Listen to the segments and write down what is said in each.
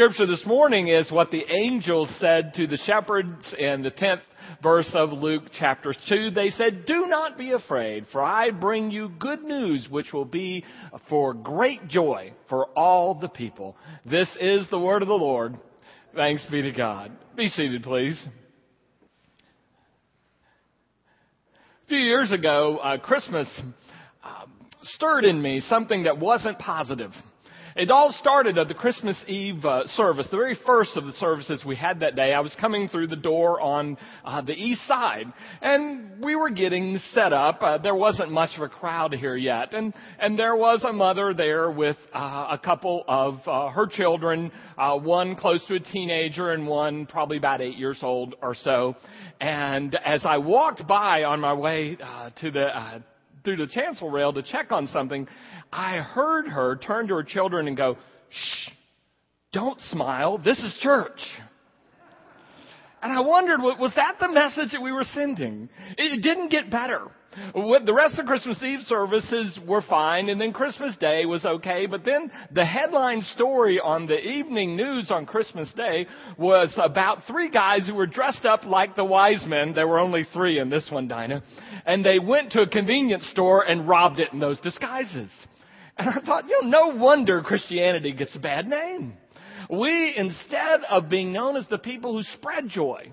scripture this morning is what the angels said to the shepherds in the 10th verse of Luke chapter 2. They said, Do not be afraid, for I bring you good news, which will be for great joy for all the people. This is the word of the Lord. Thanks be to God. Be seated, please. A few years ago, uh, Christmas um, stirred in me something that wasn't positive. It all started at the Christmas Eve uh, service, the very first of the services we had that day. I was coming through the door on uh, the east side, and we were getting set up. Uh, there wasn't much of a crowd here yet, and and there was a mother there with uh, a couple of uh, her children, uh, one close to a teenager and one probably about eight years old or so. And as I walked by on my way to the through the chancel rail to check on something, I heard her turn to her children and go, shh, don't smile. This is church. And I wondered, was that the message that we were sending? It didn't get better. The rest of Christmas Eve services were fine, and then Christmas Day was okay, but then the headline story on the evening news on Christmas Day was about three guys who were dressed up like the wise men. There were only three in this one, Dinah. And they went to a convenience store and robbed it in those disguises. And I thought, you know, no wonder Christianity gets a bad name. We, instead of being known as the people who spread joy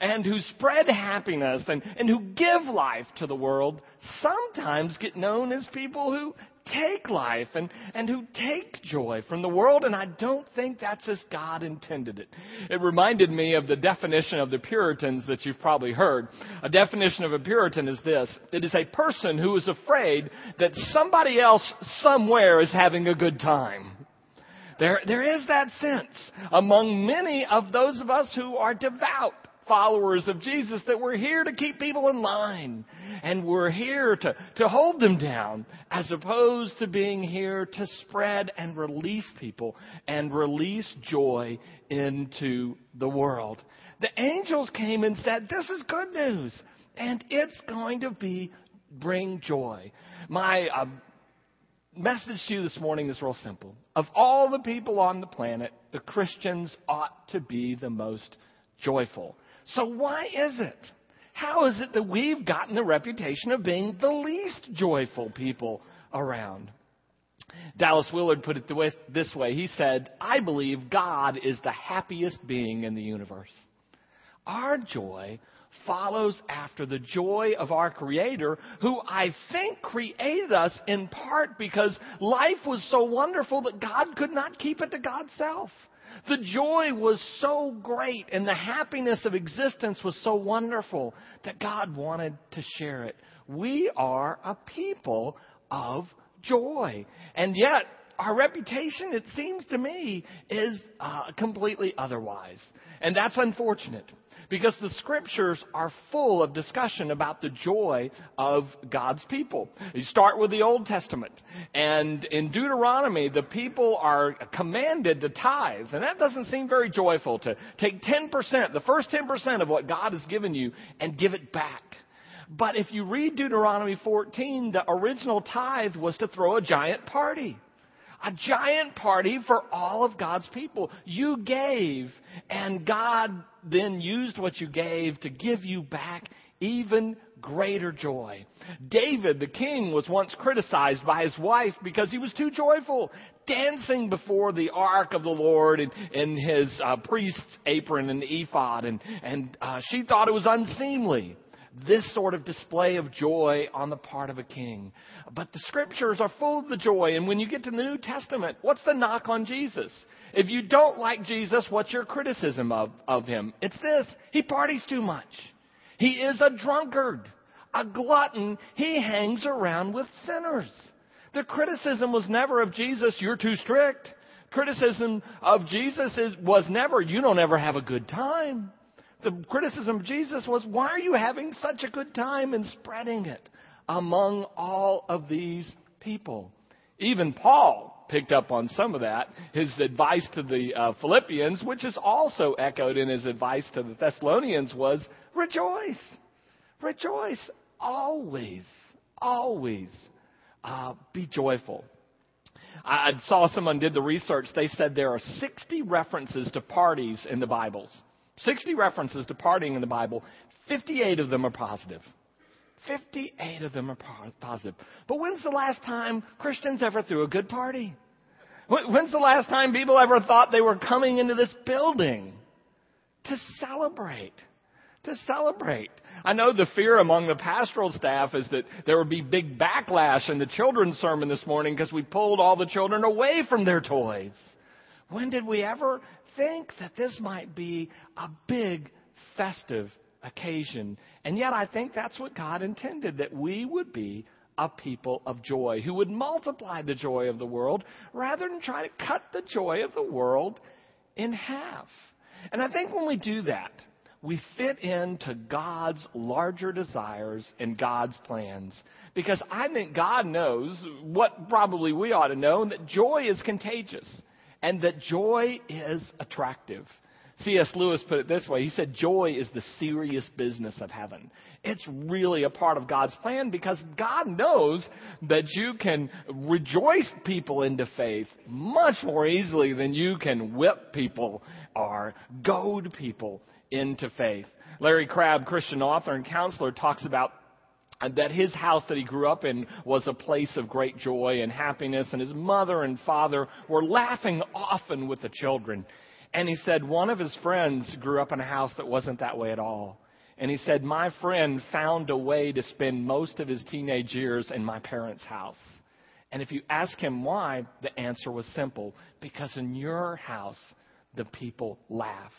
and who spread happiness and, and who give life to the world, sometimes get known as people who take life and, and who take joy from the world, and I don't think that's as God intended it. It reminded me of the definition of the Puritans that you've probably heard. A definition of a Puritan is this it is a person who is afraid that somebody else somewhere is having a good time. There, there is that sense among many of those of us who are devout followers of Jesus that we're here to keep people in line and we're here to, to hold them down as opposed to being here to spread and release people and release joy into the world. The angels came and said, this is good news and it's going to be bring joy. My uh, message to you this morning is real simple. Of all the people on the planet, the Christians ought to be the most joyful. So why is it? How is it that we've gotten the reputation of being the least joyful people around? Dallas Willard put it this way. He said, I believe God is the happiest being in the universe. Our joy follows after the joy of our Creator, who I think created us in part because life was so wonderful that God could not keep it to God's self. The joy was so great and the happiness of existence was so wonderful that God wanted to share it. We are a people of joy. And yet, our reputation, it seems to me, is uh, completely otherwise. And that's unfortunate. Because the scriptures are full of discussion about the joy of God's people. You start with the Old Testament. And in Deuteronomy, the people are commanded to tithe. And that doesn't seem very joyful to take 10%, the first 10% of what God has given you, and give it back. But if you read Deuteronomy 14, the original tithe was to throw a giant party a giant party for all of God's people. You gave, and God then used what you gave to give you back even greater joy. David, the king, was once criticized by his wife because he was too joyful, dancing before the ark of the Lord in, in his uh, priest's apron and ephod, and, and uh, she thought it was unseemly this sort of display of joy on the part of a king. But the scriptures are full of the joy. And when you get to the New Testament, what's the knock on Jesus? If you don't like Jesus, what's your criticism of, of him? It's this. He parties too much. He is a drunkard, a glutton. He hangs around with sinners. The criticism was never of Jesus, you're too strict. Criticism of Jesus is, was never, you don't ever have a good time. The criticism of Jesus was, why are you having such a good time and spreading it among all of these people? Even Paul picked up on some of that. His advice to the uh, Philippians, which is also echoed in his advice to the Thessalonians, was rejoice. Rejoice. Always, always uh, be joyful. I saw someone did the research. They said there are 60 references to parties in the Bibles. 60 references to partying in the Bible. 58 of them are positive. 58 of them are positive. But when's the last time Christians ever threw a good party? When's the last time people ever thought they were coming into this building to celebrate? To celebrate. I know the fear among the pastoral staff is that there would be big backlash in the children's sermon this morning because we pulled all the children away from their toys. When did we ever think that this might be a big festive occasion? And yet I think that's what God intended, that we would be a people of joy, who would multiply the joy of the world rather than try to cut the joy of the world in half. And I think when we do that, we fit into God's larger desires and God's plans. Because I think God knows what probably we ought to know, that joy is contagious and that joy is attractive. C.S. Lewis put it this way. He said, Joy is the serious business of heaven. It's really a part of God's plan because God knows that you can rejoice people into faith much more easily than you can whip people or goad people into faith. Larry Crabb, Christian author and counselor, talks about that his house that he grew up in was a place of great joy and happiness, and his mother and father were laughing often with the children. And he said one of his friends grew up in a house that wasn't that way at all. And he said, My friend found a way to spend most of his teenage years in my parents' house. And if you ask him why, the answer was simple because in your house, the people laugh.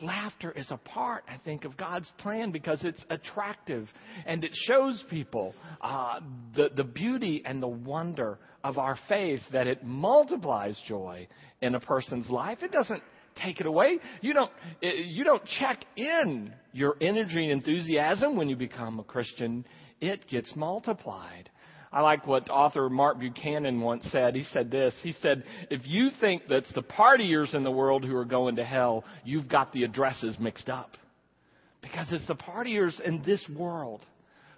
Laughter is a part, I think, of God's plan because it's attractive and it shows people uh, the, the beauty and the wonder of our faith that it multiplies joy in a person's life. It doesn't take it away. You don't, you don't check in your energy and enthusiasm when you become a Christian. It gets multiplied. I like what author Mark Buchanan once said. He said this. He said, if you think that's the partiers in the world who are going to hell, you've got the addresses mixed up. Because it's the partiers in this world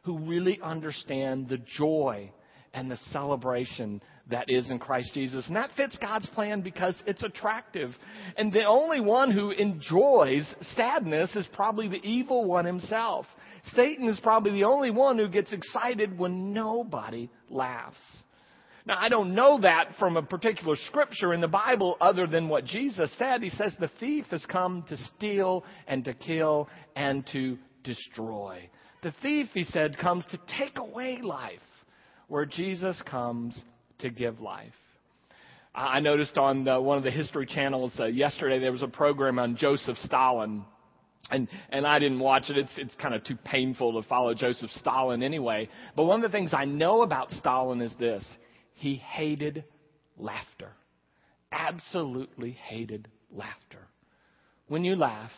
who really understand the joy and the celebration that is in Christ Jesus. And that fits God's plan because it's attractive. And the only one who enjoys sadness is probably the evil one himself. Satan is probably the only one who gets excited when nobody laughs. Now, I don't know that from a particular scripture in the Bible other than what Jesus said. He says the thief has come to steal and to kill and to destroy. The thief, he said, comes to take away life, where Jesus comes to give life. I noticed on the, one of the history channels uh, yesterday there was a program on Joseph Stalin. And, and I didn't watch it. It's, it's kind of too painful to follow Joseph Stalin anyway. But one of the things I know about Stalin is this. He hated laughter. Absolutely hated laughter. When you laugh,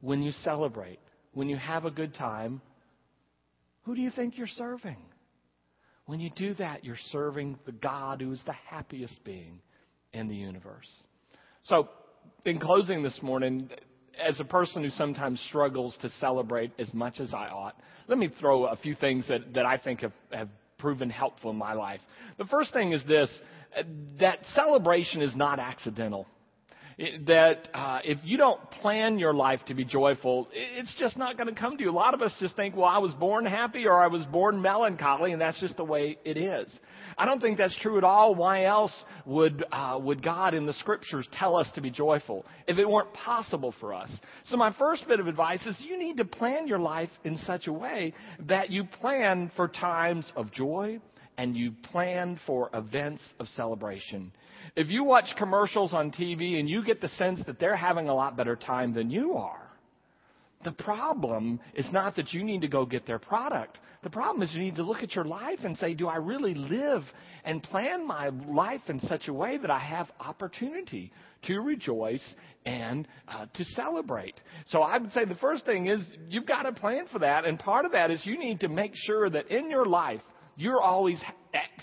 when you celebrate, when you have a good time, who do you think you're serving? When you do that, you're serving the God who is the happiest being in the universe. So, in closing this morning, as a person who sometimes struggles to celebrate as much as I ought, let me throw a few things that, that I think have, have proven helpful in my life. The first thing is this that celebration is not accidental that uh, if you don't plan your life to be joyful, it's just not going to come to you. A lot of us just think, well, I was born happy or I was born melancholy, and that's just the way it is. I don't think that's true at all. Why else would uh, would God in the Scriptures tell us to be joyful if it weren't possible for us? So my first bit of advice is you need to plan your life in such a way that you plan for times of joy and you plan for events of celebration. If you watch commercials on TV and you get the sense that they're having a lot better time than you are, the problem is not that you need to go get their product. The problem is you need to look at your life and say, do I really live and plan my life in such a way that I have opportunity to rejoice and uh, to celebrate? So I would say the first thing is you've got to plan for that. And part of that is you need to make sure that in your life, you're always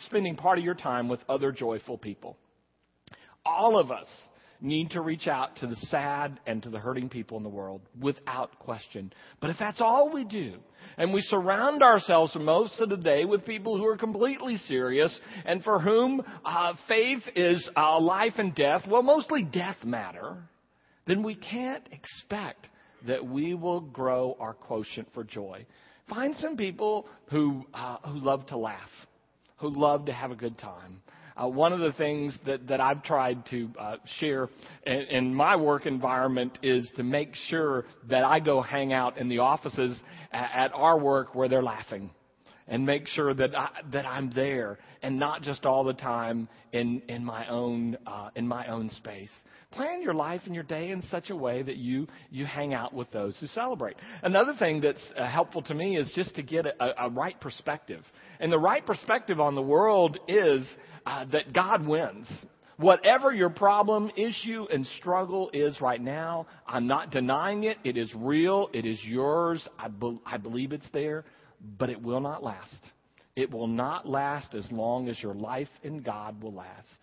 spending part of your time with other joyful people all of us need to reach out to the sad and to the hurting people in the world without question. But if that's all we do, and we surround ourselves most of the day with people who are completely serious and for whom uh, faith is uh, life and death, well, mostly death matter, then we can't expect that we will grow our quotient for joy. Find some people who, uh, who love to laugh, who love to have a good time. Uh, one of the things that, that I've tried to uh, share in, in my work environment is to make sure that I go hang out in the offices at, at our work where they're laughing and make sure that I, that I'm there and not just all the time in in my own uh, in my own space. Plan your life and your day in such a way that you you hang out with those who celebrate. Another thing that's uh, helpful to me is just to get a, a right perspective, and the right perspective on the world is uh, that God wins. Whatever your problem, issue, and struggle is right now, I'm not denying it. It is real. It is yours. I, be- I believe it's there, but it will not last. It will not last as long as your life in God will last.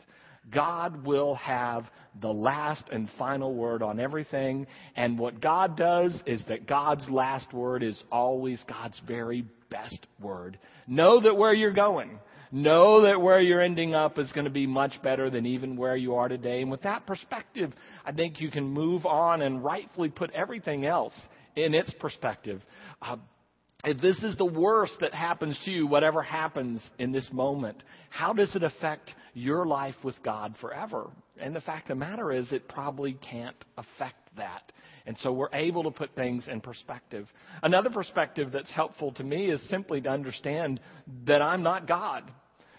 God will have the last and final word on everything. And what God does is that God's last word is always God's very best word. Know that where you're going, Know that where you're ending up is going to be much better than even where you are today. And with that perspective, I think you can move on and rightfully put everything else in its perspective. Uh, if this is the worst that happens to you, whatever happens in this moment, how does it affect your life with God forever? And the fact of the matter is, it probably can't affect that. And so we're able to put things in perspective. Another perspective that's helpful to me is simply to understand that I'm not God.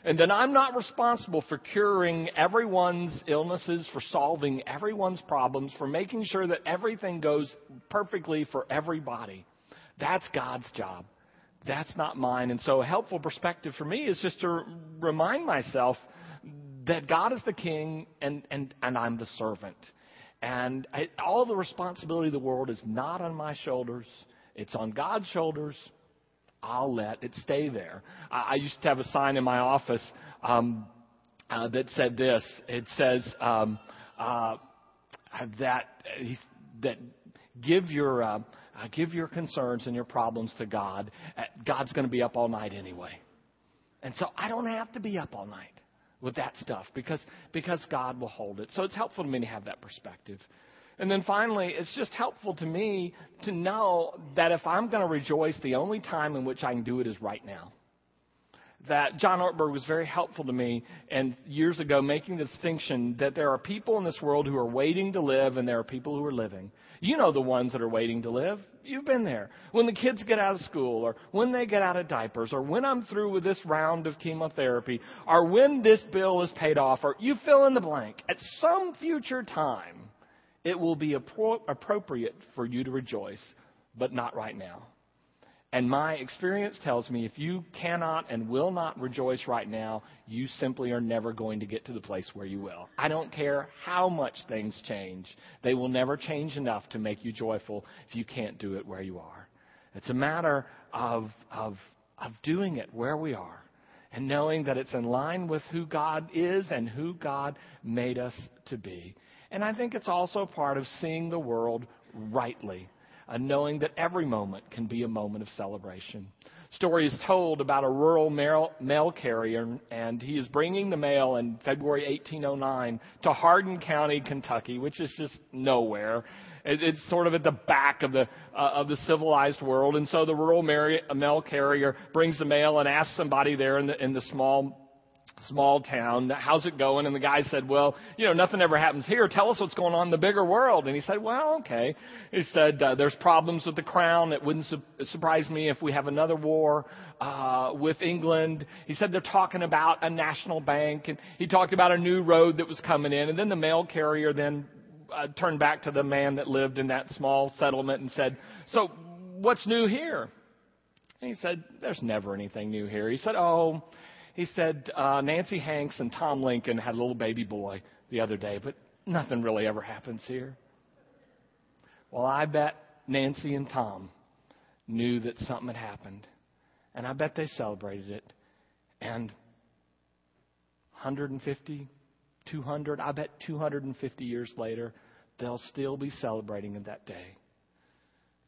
And that I'm not responsible for curing everyone's illnesses, for solving everyone's problems, for making sure that everything goes perfectly for everybody. That's God's job. That's not mine. And so a helpful perspective for me is just to remind myself that God is the king and, and, and I'm the servant. And I, all the responsibility of the world is not on my shoulders. It's on God's shoulders. I'll let it stay there. I, I used to have a sign in my office um, uh, that said this. It says um, uh, that that give your uh, uh, give your concerns and your problems to God. Uh, God's going to be up all night anyway, and so I don't have to be up all night with that stuff because because God will hold it. So it's helpful to me to have that perspective. And then finally, it's just helpful to me to know that if I'm going to rejoice, the only time in which I can do it is right now. That John Ortberg was very helpful to me and years ago making the distinction that there are people in this world who are waiting to live and there are people who are living. You know the ones that are waiting to live. You've been there. When the kids get out of school, or when they get out of diapers, or when I'm through with this round of chemotherapy, or when this bill is paid off, or you fill in the blank. At some future time, it will be appro- appropriate for you to rejoice, but not right now. And my experience tells me if you cannot and will not rejoice right now, you simply are never going to get to the place where you will. I don't care how much things change, they will never change enough to make you joyful if you can't do it where you are. It's a matter of, of, of doing it where we are and knowing that it's in line with who God is and who God made us to be. And I think it's also part of seeing the world rightly, uh, knowing that every moment can be a moment of celebration. Story is told about a rural mail, mail carrier, and he is bringing the mail in February 1809 to Hardin County, Kentucky, which is just nowhere. It, it's sort of at the back of the uh, of the civilized world, and so the rural mail carrier brings the mail and asks somebody there in the in the small small town. How's it going? And the guy said, well, you know, nothing ever happens here. Tell us what's going on in the bigger world. And he said, well, okay. He said, uh, there's problems with the crown. It wouldn't su- surprise me if we have another war, uh, with England. He said they're talking about a national bank. And he talked about a new road that was coming in. And then the mail carrier then uh, turned back to the man that lived in that small settlement and said, so what's new here? And he said, there's never anything new here. He said, oh, he said uh, Nancy Hanks and Tom Lincoln had a little baby boy the other day, but nothing really ever happens here. Well, I bet Nancy and Tom knew that something had happened, and I bet they celebrated it. And 150, 200, I bet 250 years later, they'll still be celebrating that day.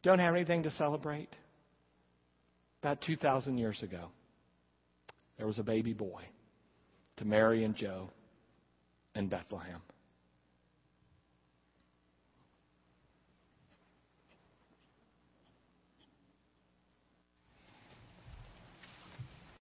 Don't have anything to celebrate? About 2,000 years ago, there was a baby boy to Mary and Joe in Bethlehem.